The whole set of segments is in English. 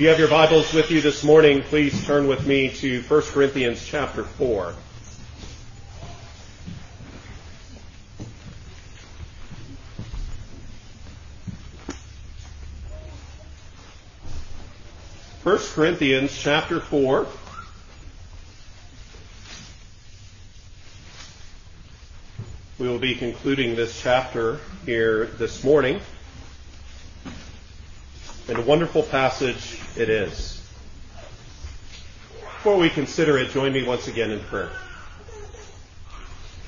If you have your Bibles with you this morning, please turn with me to 1 Corinthians chapter 4. First Corinthians chapter 4. We will be concluding this chapter here this morning. And a wonderful passage it is. Before we consider it, join me once again in prayer.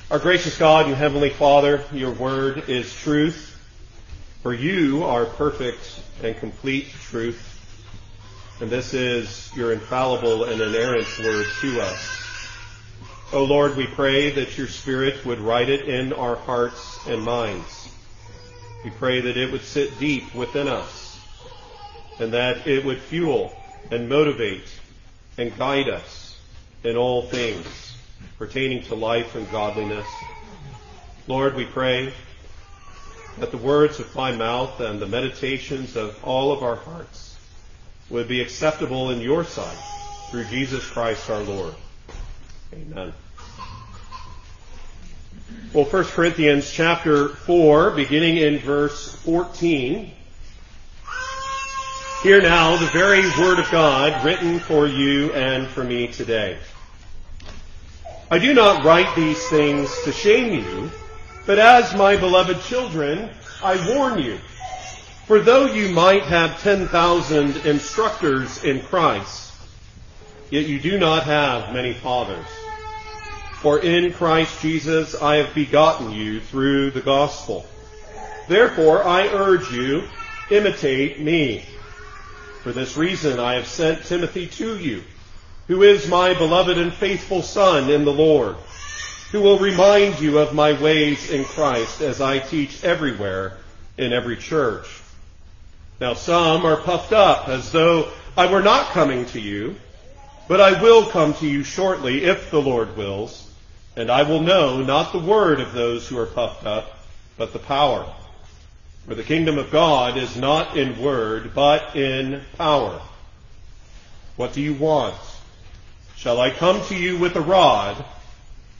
Our gracious God and Heavenly Father, your word is truth, for you are perfect and complete truth. And this is your infallible and inerrant word to us. O oh Lord, we pray that your Spirit would write it in our hearts and minds. We pray that it would sit deep within us and that it would fuel and motivate and guide us in all things pertaining to life and godliness. Lord, we pray that the words of my mouth and the meditations of all of our hearts would be acceptable in your sight through Jesus Christ our Lord. Amen. Well, 1 Corinthians chapter 4, beginning in verse 14. Hear now the very word of God written for you and for me today. I do not write these things to shame you, but as my beloved children, I warn you. For though you might have 10,000 instructors in Christ, yet you do not have many fathers. For in Christ Jesus I have begotten you through the gospel. Therefore I urge you, imitate me. For this reason I have sent Timothy to you, who is my beloved and faithful son in the Lord, who will remind you of my ways in Christ as I teach everywhere in every church. Now some are puffed up as though I were not coming to you, but I will come to you shortly if the Lord wills and I will know not the word of those who are puffed up, but the power. For the kingdom of God is not in word, but in power. What do you want? Shall I come to you with a rod,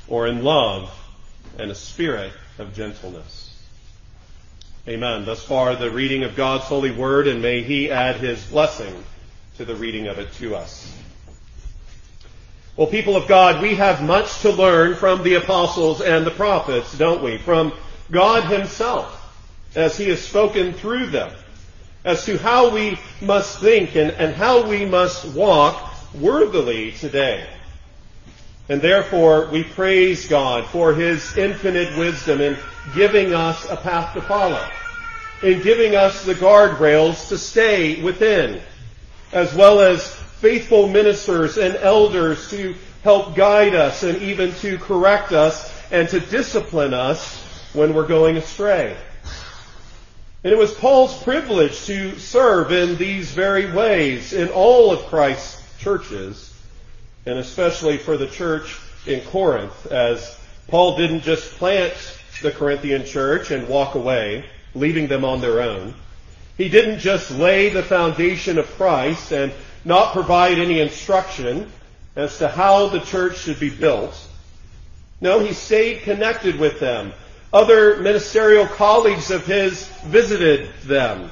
or in love and a spirit of gentleness? Amen. Thus far, the reading of God's holy word, and may He add His blessing to the reading of it to us. Well, people of God, we have much to learn from the apostles and the prophets, don't we? From God himself, as he has spoken through them, as to how we must think and, and how we must walk worthily today. And therefore, we praise God for his infinite wisdom in giving us a path to follow, in giving us the guardrails to stay within, as well as faithful ministers and elders to help guide us and even to correct us and to discipline us when we're going astray. And it was Paul's privilege to serve in these very ways in all of Christ's churches, and especially for the church in Corinth, as Paul didn't just plant the Corinthian church and walk away, leaving them on their own. He didn't just lay the foundation of Christ and not provide any instruction as to how the church should be built. No, he stayed connected with them. Other ministerial colleagues of his visited them.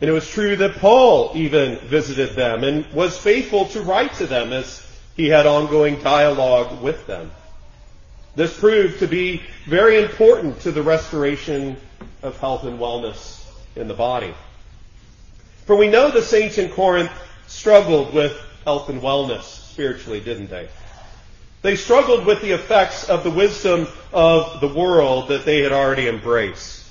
And it was true that Paul even visited them and was faithful to write to them as he had ongoing dialogue with them. This proved to be very important to the restoration of health and wellness in the body. For we know the saints in Corinth struggled with health and wellness spiritually, didn't they? They struggled with the effects of the wisdom of the world that they had already embraced.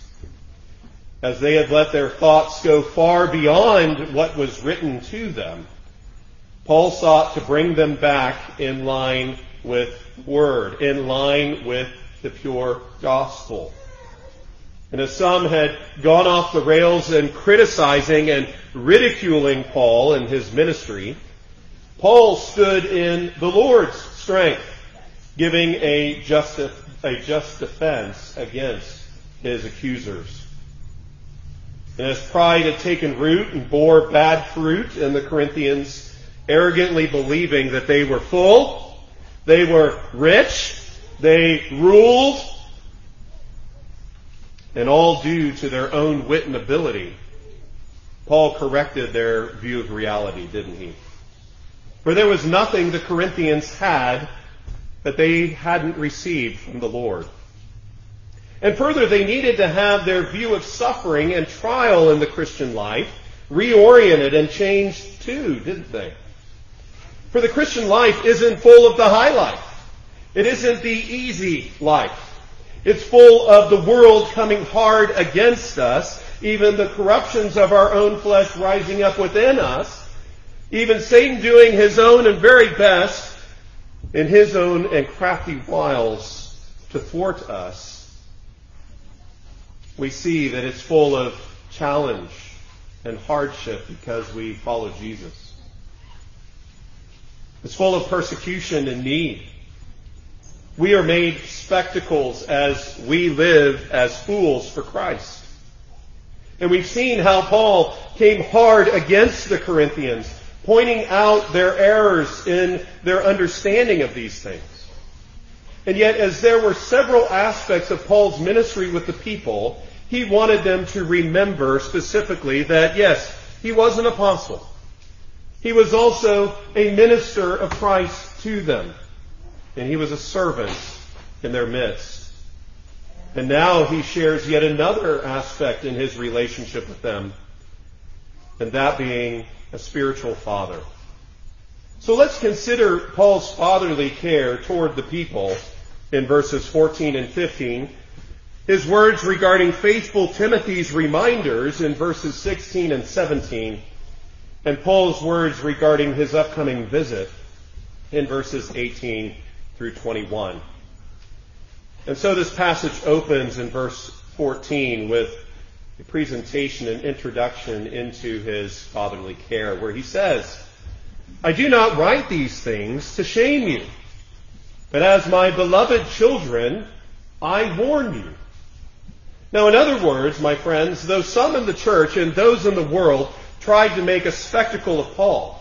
As they had let their thoughts go far beyond what was written to them, Paul sought to bring them back in line with Word, in line with the pure gospel. And as some had gone off the rails and criticizing and ridiculing Paul and his ministry, Paul stood in the Lord's strength, giving a just, a just defense against his accusers. And as pride had taken root and bore bad fruit in the Corinthians, arrogantly believing that they were full, they were rich, they ruled, and all due to their own wit and ability, Paul corrected their view of reality, didn't he? For there was nothing the Corinthians had that they hadn't received from the Lord. And further, they needed to have their view of suffering and trial in the Christian life reoriented and changed too, didn't they? For the Christian life isn't full of the high life. It isn't the easy life. It's full of the world coming hard against us, even the corruptions of our own flesh rising up within us, even Satan doing his own and very best in his own and crafty wiles to thwart us we see that it's full of challenge and hardship because we follow Jesus. It's full of persecution and need. We are made spectacles as we live as fools for Christ. And we've seen how Paul came hard against the Corinthians, pointing out their errors in their understanding of these things. And yet, as there were several aspects of Paul's ministry with the people, he wanted them to remember specifically that, yes, he was an apostle. He was also a minister of Christ to them. And he was a servant in their midst. And now he shares yet another aspect in his relationship with them, and that being a spiritual father. So let's consider Paul's fatherly care toward the people in verses 14 and 15. His words regarding faithful Timothy's reminders in verses 16 and 17. And Paul's words regarding his upcoming visit in verses 18 through 21. And so this passage opens in verse 14 with presentation and introduction into his fatherly care, where he says, I do not write these things to shame you, but as my beloved children, I warn you. Now, in other words, my friends, though some in the church and those in the world tried to make a spectacle of Paul,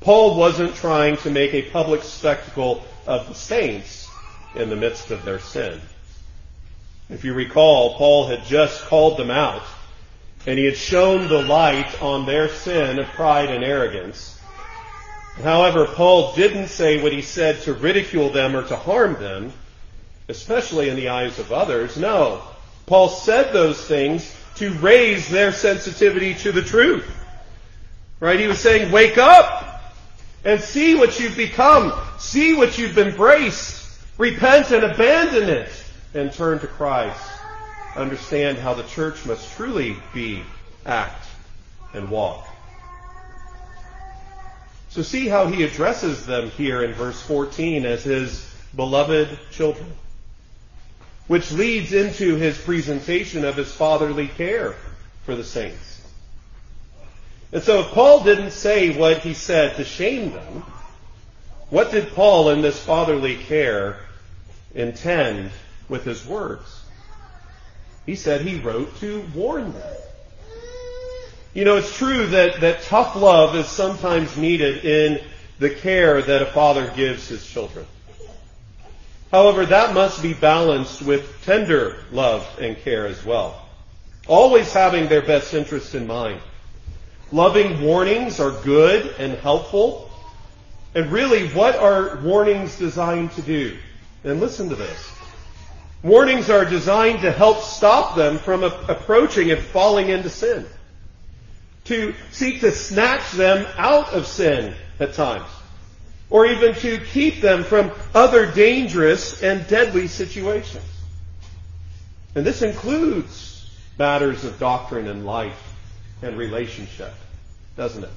Paul wasn't trying to make a public spectacle of the saints in the midst of their sin. If you recall, Paul had just called them out, and he had shown the light on their sin of pride and arrogance. However, Paul didn't say what he said to ridicule them or to harm them, especially in the eyes of others. No. Paul said those things to raise their sensitivity to the truth. Right? He was saying, wake up and see what you've become. See what you've embraced. Repent and abandon it and turn to Christ. Understand how the church must truly be, act, and walk. So see how he addresses them here in verse 14 as his beloved children which leads into his presentation of his fatherly care for the saints. And so if Paul didn't say what he said to shame them, what did Paul in this fatherly care intend with his words? He said he wrote to warn them. You know, it's true that, that tough love is sometimes needed in the care that a father gives his children. However, that must be balanced with tender love and care as well. Always having their best interests in mind. Loving warnings are good and helpful. And really, what are warnings designed to do? And listen to this. Warnings are designed to help stop them from approaching and falling into sin. To seek to snatch them out of sin at times or even to keep them from other dangerous and deadly situations. And this includes matters of doctrine and life and relationship, doesn't it?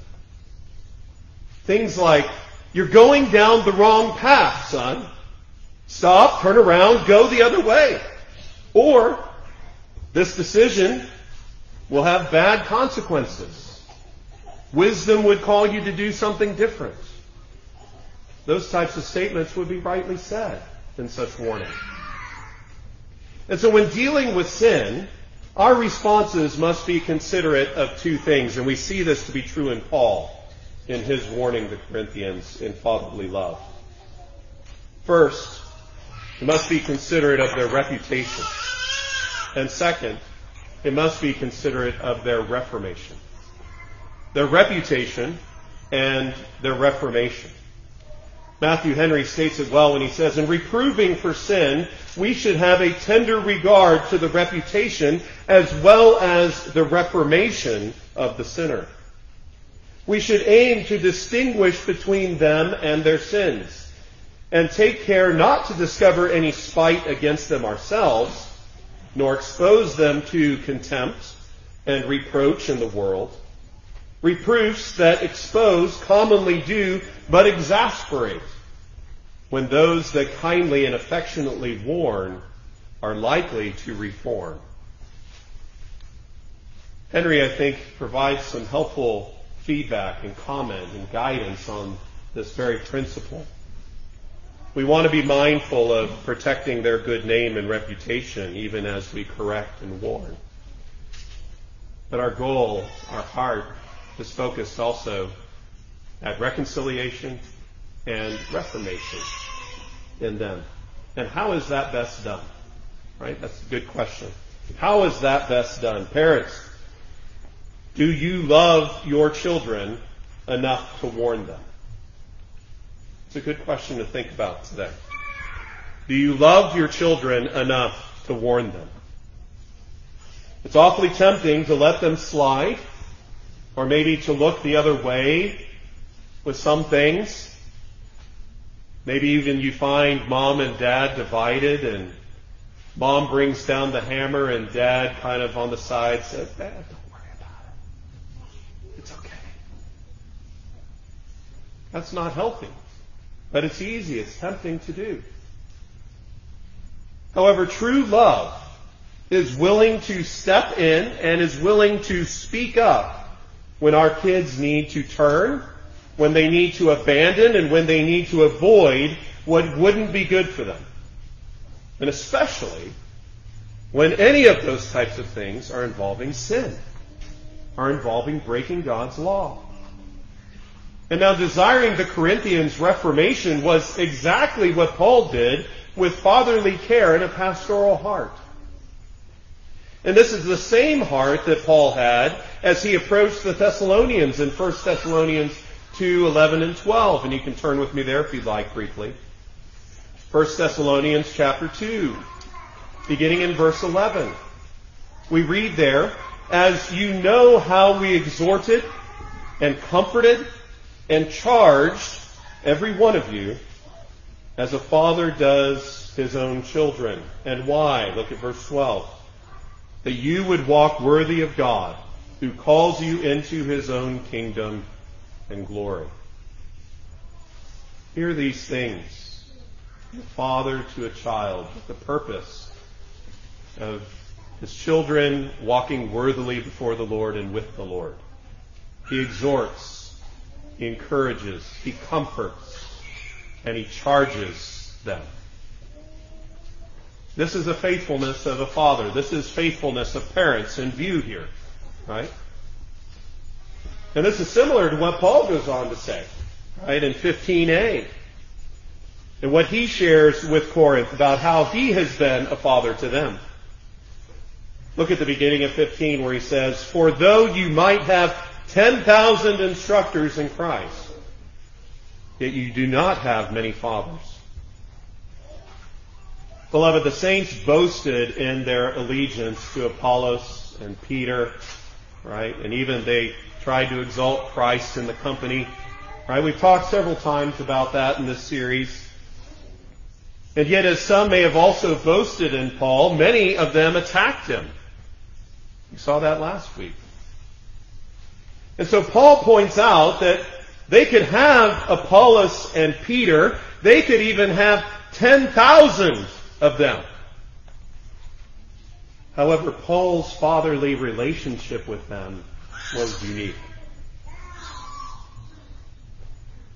Things like, you're going down the wrong path, son. Stop, turn around, go the other way. Or, this decision will have bad consequences. Wisdom would call you to do something different. Those types of statements would be rightly said in such warning. And so when dealing with sin, our responses must be considerate of two things, and we see this to be true in Paul in his warning the Corinthians in fatherly love. First, must be considerate of their reputation. And second, it must be considerate of their reformation. Their reputation and their reformation. Matthew Henry states it well when he says, In reproving for sin, we should have a tender regard to the reputation as well as the reformation of the sinner. We should aim to distinguish between them and their sins, and take care not to discover any spite against them ourselves, nor expose them to contempt and reproach in the world. Reproofs that expose commonly do but exasperate when those that kindly and affectionately warn are likely to reform. Henry, I think, provides some helpful feedback and comment and guidance on this very principle. We want to be mindful of protecting their good name and reputation even as we correct and warn. But our goal, our heart, is focused also at reconciliation and reformation in them. And how is that best done? Right? That's a good question. How is that best done? Parents, do you love your children enough to warn them? It's a good question to think about today. Do you love your children enough to warn them? It's awfully tempting to let them slide, or maybe to look the other way with some things. Maybe even you find mom and dad divided and mom brings down the hammer and dad kind of on the side says, Dad, don't worry about it. It's okay. That's not healthy. But it's easy, it's tempting to do. However, true love is willing to step in and is willing to speak up when our kids need to turn, when they need to abandon, and when they need to avoid what wouldn't be good for them. And especially when any of those types of things are involving sin, are involving breaking God's law. And now desiring the Corinthians reformation was exactly what Paul did with fatherly care and a pastoral heart. And this is the same heart that Paul had as he approached the Thessalonians in 1 Thessalonians 2, 11 and 12. And you can turn with me there if you'd like briefly. 1 Thessalonians chapter 2, beginning in verse 11. We read there, As you know how we exhorted and comforted and charged every one of you as a father does his own children. And why? Look at verse 12. That you would walk worthy of God, who calls you into his own kingdom and glory. Hear these things. The father to a child, the purpose of his children walking worthily before the Lord and with the Lord. He exhorts he encourages, he comforts, and he charges them. This is the faithfulness of a father. This is faithfulness of parents in view here, right? And this is similar to what Paul goes on to say, right, in 15a. And what he shares with Corinth about how he has been a father to them. Look at the beginning of 15 where he says, For though you might have 10,000 instructors in Christ, yet you do not have many fathers. Beloved, the saints boasted in their allegiance to Apollos and Peter, right? And even they tried to exalt Christ in the company, right? We've talked several times about that in this series. And yet, as some may have also boasted in Paul, many of them attacked him. We saw that last week. And so Paul points out that they could have Apollos and Peter. They could even have 10,000 of them. However, Paul's fatherly relationship with them was unique.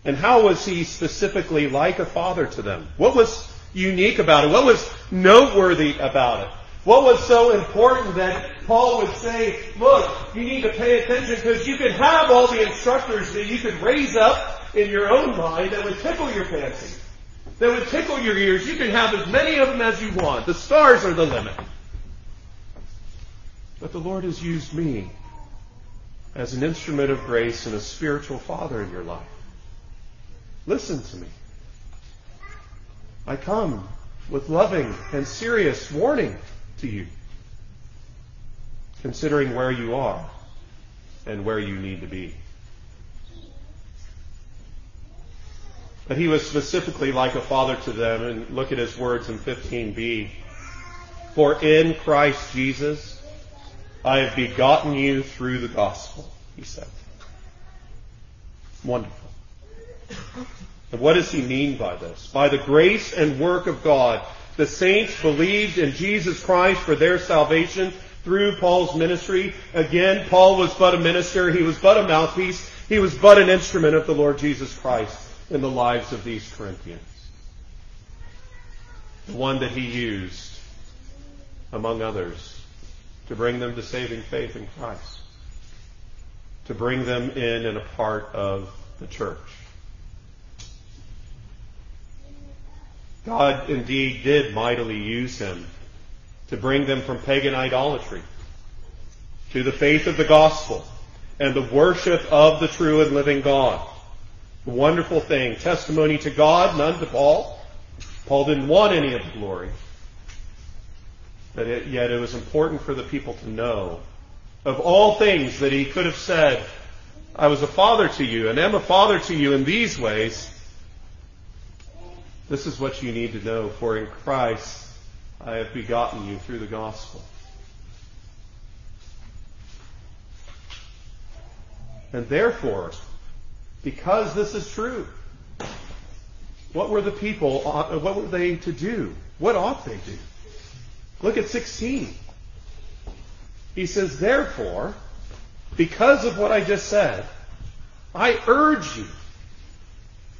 And how was he specifically like a father to them? What was unique about it? What was noteworthy about it? What was so important that Paul would say, look, you need to pay attention because you can have all the instructors that you could raise up in your own mind that would tickle your fancy, that would tickle your ears. You can have as many of them as you want. The stars are the limit. But the Lord has used me as an instrument of grace and a spiritual father in your life. Listen to me. I come with loving and serious warning to you, considering where you are and where you need to be. But he was specifically like a father to them, and look at his words in 15b. For in Christ Jesus I have begotten you through the gospel, he said. Wonderful. And what does he mean by this? By the grace and work of God, the saints believed in Jesus Christ for their salvation through Paul's ministry. Again, Paul was but a minister. He was but a mouthpiece. He was but an instrument of the Lord Jesus Christ in the lives of these Corinthians. The one that he used, among others, to bring them to saving faith in Christ. To bring them in and a part of the church. God indeed did mightily use him to bring them from pagan idolatry to the faith of the gospel and the worship of the true and living God. A wonderful thing. Testimony to God, none to Paul. Paul didn't want any of the glory. But it, yet it was important for the people to know of all things that he could have said, I was a father to you and am a father to you in these ways. This is what you need to know, for in Christ I have begotten you through the gospel. And therefore, because this is true, what were the people, uh, what were they to do? What ought they do? Look at 16. He says, therefore, because of what I just said, I urge you,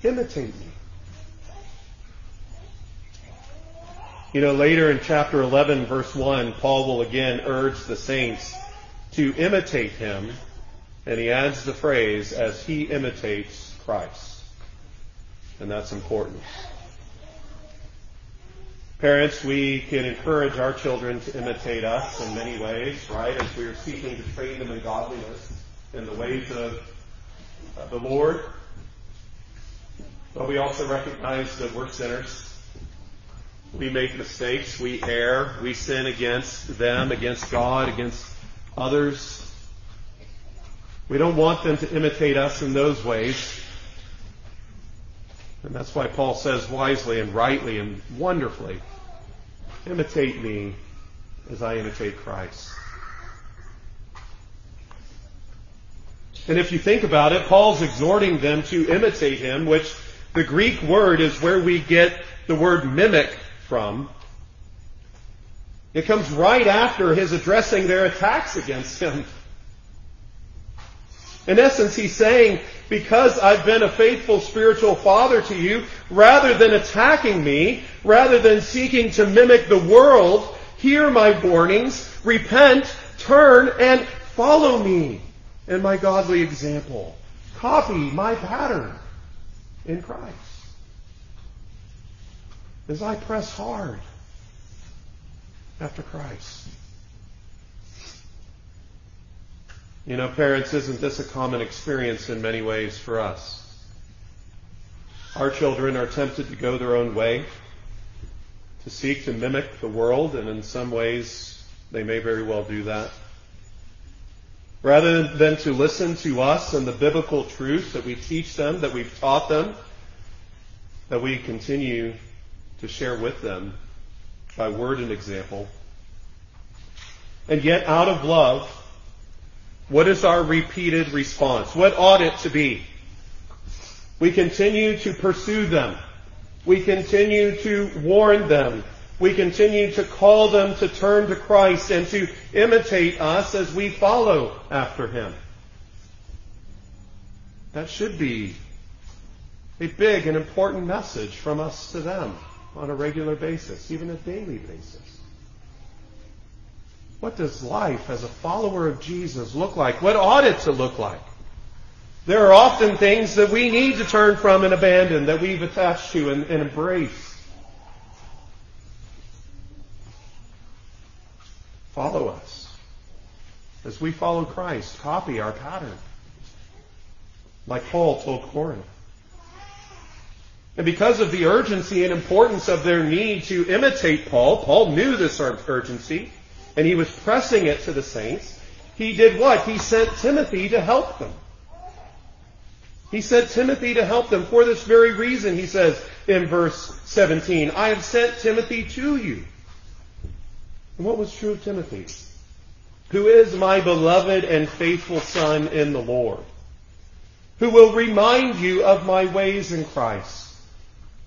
imitate me. You know, later in chapter 11, verse 1, Paul will again urge the saints to imitate him, and he adds the phrase, as he imitates Christ. And that's important. Parents, we can encourage our children to imitate us in many ways, right? As we are seeking to train them in godliness, in the ways of the Lord. But we also recognize that we're sinners we make mistakes, we err, we sin against them, against God, against others. We don't want them to imitate us in those ways. And that's why Paul says wisely and rightly and wonderfully, imitate me as I imitate Christ. And if you think about it, Paul's exhorting them to imitate him, which the Greek word is where we get the word mimic from. It comes right after his addressing their attacks against him. In essence, he's saying, because I've been a faithful spiritual father to you, rather than attacking me, rather than seeking to mimic the world, hear my warnings, repent, turn, and follow me and my godly example. Copy my pattern in Christ as I press hard after Christ. You know, parents, isn't this a common experience in many ways for us? Our children are tempted to go their own way, to seek to mimic the world, and in some ways they may very well do that. Rather than to listen to us and the biblical truth that we teach them, that we've taught them, that we continue to share with them by word and example. And yet, out of love, what is our repeated response? What ought it to be? We continue to pursue them. We continue to warn them. We continue to call them to turn to Christ and to imitate us as we follow after Him. That should be a big and important message from us to them on a regular basis, even a daily basis. what does life as a follower of Jesus look like? What ought it to look like? There are often things that we need to turn from and abandon, that we've attached to and, and embraced. Follow us. As we follow Christ, copy our pattern. Like Paul told Corinth. And because of the urgency and importance of their need to imitate Paul, Paul knew this urgency, and he was pressing it to the saints. He did what? He sent Timothy to help them. He sent Timothy to help them for this very reason, he says in verse 17, I have sent Timothy to you. And what was true of Timothy? Who is my beloved and faithful son in the Lord, who will remind you of my ways in Christ,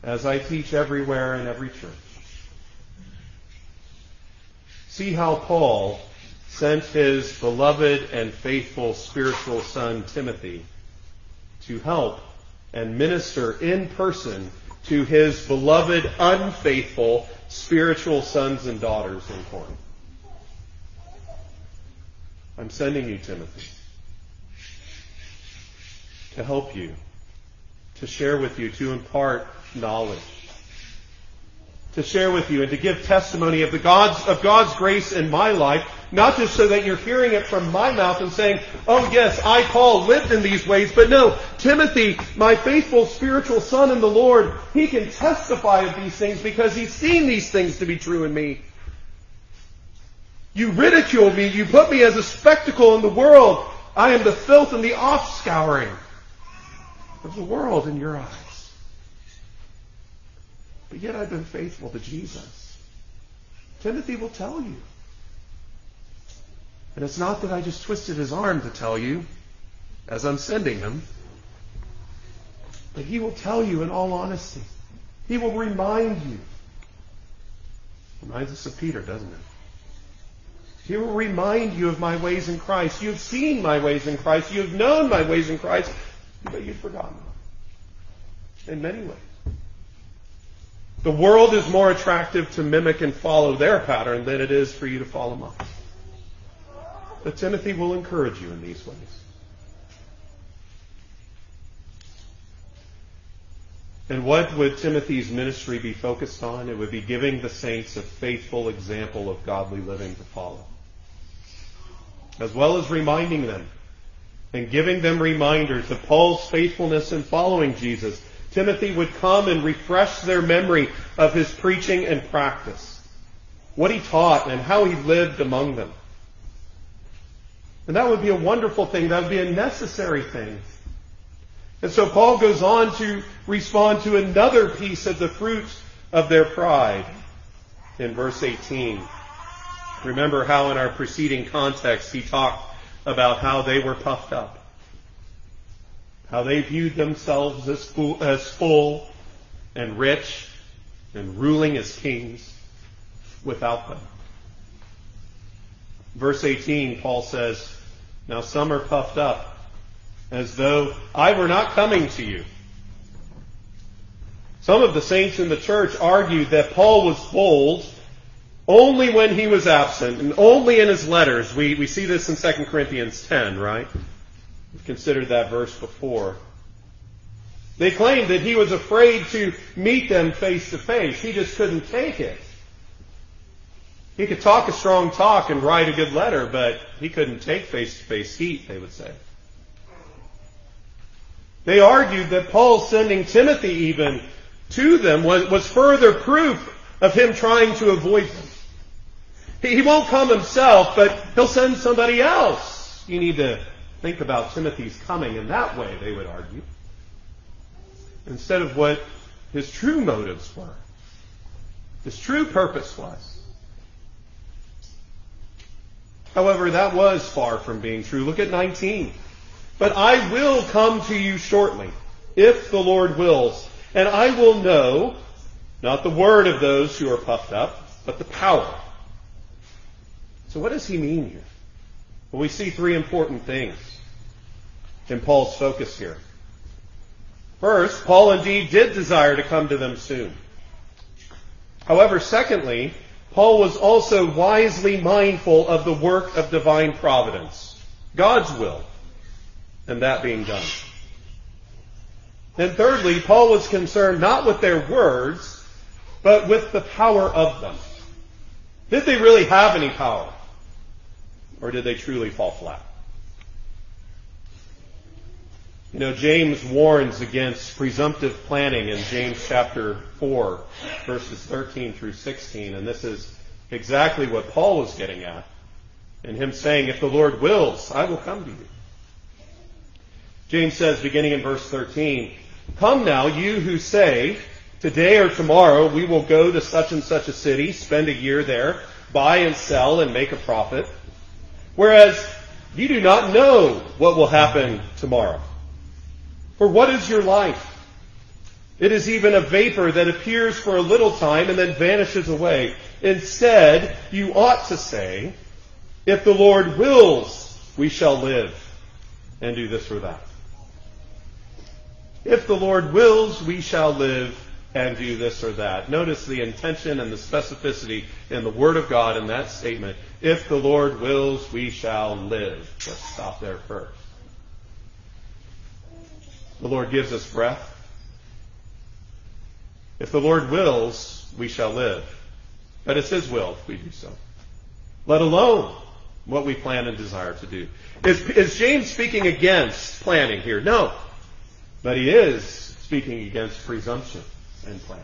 as I teach everywhere in every church. See how Paul sent his beloved and faithful spiritual son Timothy to help and minister in person to his beloved, unfaithful spiritual sons and daughters in Corinth. I'm sending you, Timothy, to help you, to share with you, to impart knowledge to share with you and to give testimony of the God's, of God's grace in my life, not just so that you're hearing it from my mouth and saying, oh yes, I, Paul, lived in these ways, but no, Timothy, my faithful spiritual son in the Lord, he can testify of these things because he's seen these things to be true in me. You ridiculed me, you put me as a spectacle in the world. I am the filth and the offscouring of the world in your eyes. But yet I've been faithful to Jesus. Timothy will tell you. And it's not that I just twisted his arm to tell you as I'm sending him, but he will tell you in all honesty. He will remind you. Reminds us of Peter, doesn't it? He will remind you of my ways in Christ. You have seen my ways in Christ. You have known my ways in Christ, but you've forgotten them in many ways. The world is more attractive to mimic and follow their pattern than it is for you to follow mine. But Timothy will encourage you in these ways. And what would Timothy's ministry be focused on? It would be giving the saints a faithful example of godly living to follow. As well as reminding them and giving them reminders of Paul's faithfulness in following Jesus Timothy would come and refresh their memory of his preaching and practice, what he taught and how he lived among them. And that would be a wonderful thing. That would be a necessary thing. And so Paul goes on to respond to another piece of the fruit of their pride in verse 18. Remember how in our preceding context he talked about how they were puffed up how they viewed themselves as full, as full and rich and ruling as kings without them. Verse 18, Paul says, Now some are puffed up as though I were not coming to you. Some of the saints in the church argued that Paul was bold only when he was absent and only in his letters. We, we see this in 2 Corinthians 10, right? We've considered that verse before. They claimed that he was afraid to meet them face to face. He just couldn't take it. He could talk a strong talk and write a good letter, but he couldn't take face to face heat, they would say. They argued that Paul sending Timothy even to them was, was further proof of him trying to avoid them. He, won't come himself, but he'll send somebody else. You need to think about Timothy's coming in that way, they would argue, instead of what his true motives were, his true purpose was. However, that was far from being true. Look at 19. But I will come to you shortly, if the Lord wills, and I will know not the word of those who are puffed up, but the power. So what does he mean here? Well, we see three important things in Paul's focus here. First, Paul indeed did desire to come to them soon. However, secondly, Paul was also wisely mindful of the work of divine providence, God's will, and that being done. And thirdly, Paul was concerned not with their words, but with the power of them. Did they really have any power? Or did they truly fall flat? You know, James warns against presumptive planning in James chapter 4, verses 13 through 16, and this is exactly what Paul was getting at. In him saying, if the Lord wills, I will come to you. James says, beginning in verse 13, Come now, you who say, today or tomorrow we will go to such and such a city, spend a year there, buy and sell and make a profit. Whereas you do not know what will happen tomorrow. For what is your life? It is even a vapor that appears for a little time and then vanishes away. Instead, you ought to say, if the Lord wills, we shall live and do this or that. If the Lord wills, we shall live and do this or that. Notice the intention and the specificity in the Word of God in that statement. If the Lord wills, we shall live. Let's stop there first. The Lord gives us breath. If the Lord wills, we shall live. But it's His will if we do so. Let alone what we plan and desire to do. Is, is James speaking against planning here? No. But he is speaking against presumption and plan.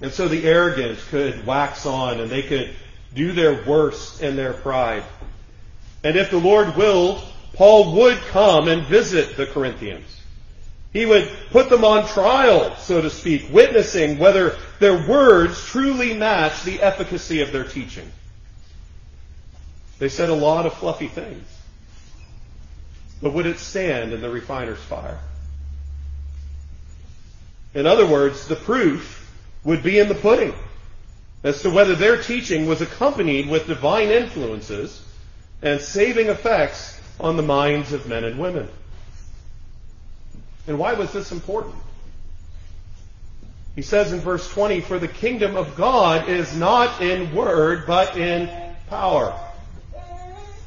And so the arrogant could wax on and they could do their worst in their pride. And if the Lord willed, Paul would come and visit the Corinthians. He would put them on trial, so to speak, witnessing whether their words truly match the efficacy of their teaching. They said a lot of fluffy things. But would it stand in the refiner's fire? In other words, the proof would be in the pudding as to whether their teaching was accompanied with divine influences and saving effects on the minds of men and women. And why was this important? He says in verse 20, For the kingdom of God is not in word, but in power.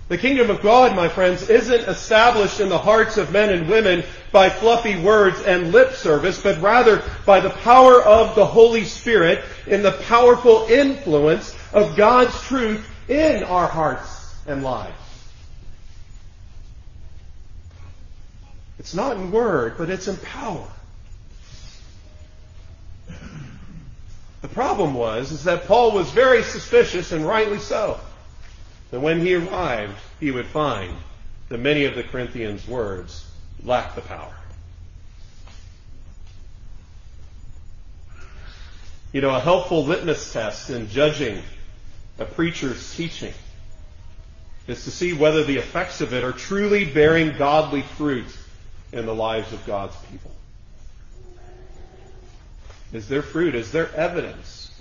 The kingdom of God, my friends, isn't established in the hearts of men and women by fluffy words and lip service, but rather by the power of the Holy Spirit in the powerful influence of God's truth in our hearts and lives. It's not in word, but it's in power. The problem was is that Paul was very suspicious, and rightly so that when he arrived, he would find that many of the Corinthians' words lacked the power. You know, a helpful litmus test in judging a preacher's teaching is to see whether the effects of it are truly bearing godly fruit in the lives of God's people. Is there fruit? Is there evidence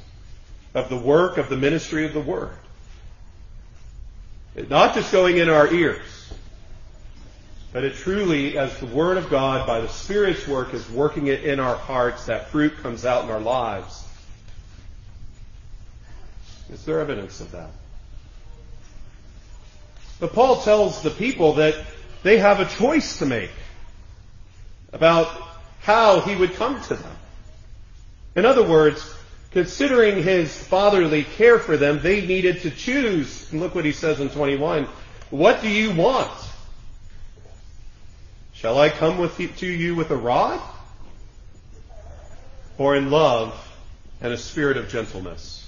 of the work of the ministry of the Word? Not just going in our ears, but it truly, as the Word of God, by the Spirit's work, is working it in our hearts, that fruit comes out in our lives. Is there evidence of that? But Paul tells the people that they have a choice to make about how he would come to them. In other words, Considering his fatherly care for them, they needed to choose. And look what he says in 21. What do you want? Shall I come with you, to you with a rod? Or in love and a spirit of gentleness?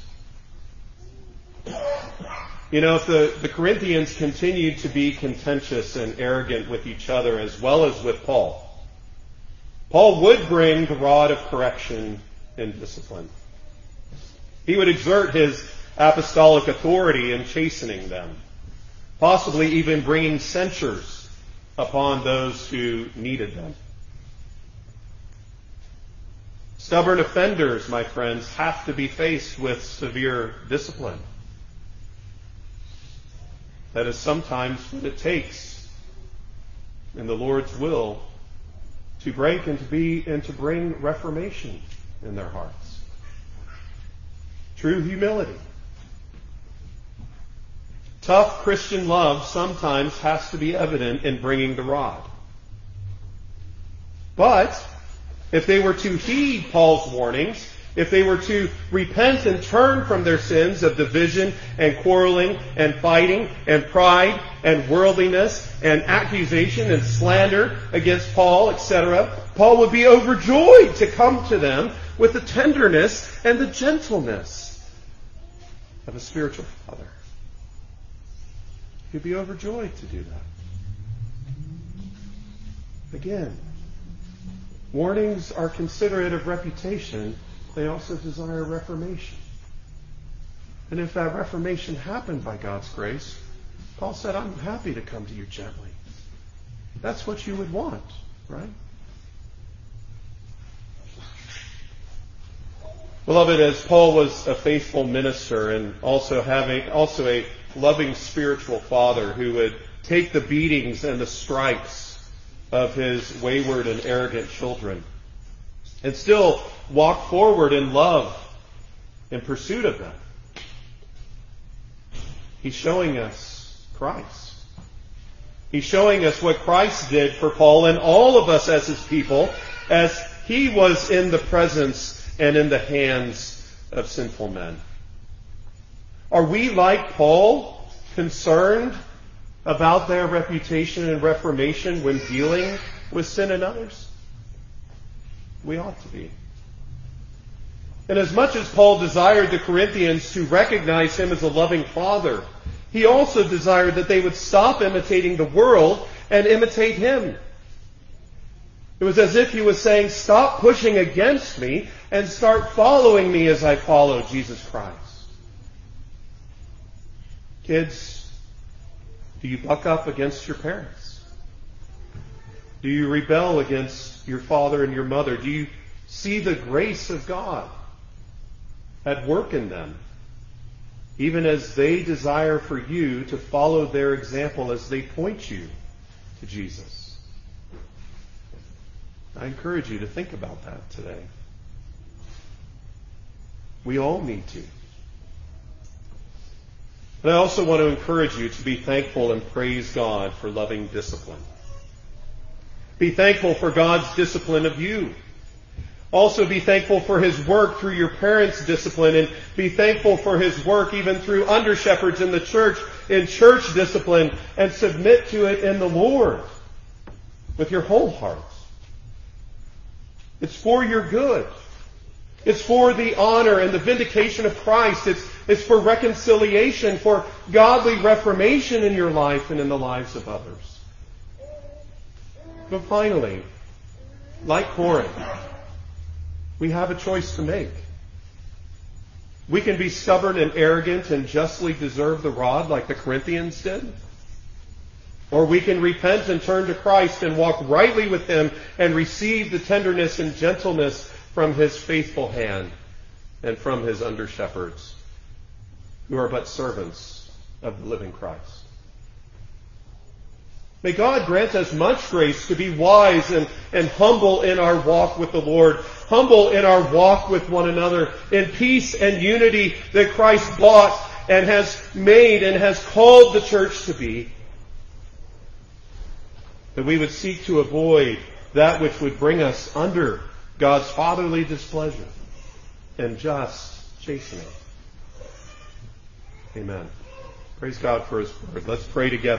You know, if the, the Corinthians continued to be contentious and arrogant with each other as well as with Paul, Paul would bring the rod of correction and discipline. He would exert his apostolic authority in chastening them, possibly even bringing censures upon those who needed them. Stubborn offenders, my friends, have to be faced with severe discipline. That is sometimes what it takes in the Lord's will to break and to be and to bring reformation in their hearts. True humility. Tough Christian love sometimes has to be evident in bringing the rod. But if they were to heed Paul's warnings, if they were to repent and turn from their sins of division and quarreling and fighting and pride and worldliness and accusation and slander against Paul, etc., Paul would be overjoyed to come to them with the tenderness and the gentleness of a spiritual father. He'd be overjoyed to do that. Again, warnings are considerate of reputation. They also desire reformation. And if that reformation happened by God's grace, Paul said, I'm happy to come to you gently. That's what you would want, right? Beloved, as Paul was a faithful minister and also having also a loving spiritual father who would take the beatings and the stripes of his wayward and arrogant children and still walk forward in love in pursuit of them. He's showing us Christ. He's showing us what Christ did for Paul and all of us as his people as he was in the presence and in the hands of sinful men. Are we like Paul, concerned about their reputation and reformation when dealing with sin in others? We ought to be. And as much as Paul desired the Corinthians to recognize him as a loving father, he also desired that they would stop imitating the world and imitate him. It was as if he was saying, stop pushing against me and start following me as I follow Jesus Christ. Kids, do you buck up against your parents? Do you rebel against your father and your mother? Do you see the grace of God at work in them? Even as they desire for you to follow their example as they point you to Jesus. I encourage you to think about that today. We all need to. But I also want to encourage you to be thankful and praise God for loving discipline. Be thankful for God's discipline of you. Also be thankful for His work through your parents' discipline and be thankful for His work even through under shepherds in the church in church discipline and submit to it in the Lord with your whole heart. It's for your good. It's for the honor and the vindication of Christ. It's, it's for reconciliation, for godly reformation in your life and in the lives of others. But finally, like Corinth, we have a choice to make. We can be stubborn and arrogant and justly deserve the rod like the Corinthians did. Or we can repent and turn to Christ and walk rightly with Him and receive the tenderness and gentleness from his faithful hand and from his under shepherds, who are but servants of the living Christ. May God grant us much grace to be wise and, and humble in our walk with the Lord, humble in our walk with one another, in peace and unity that Christ bought and has made and has called the church to be. That we would seek to avoid that which would bring us under God's fatherly displeasure and just chastening. Amen. Praise God for His word. Let's pray together.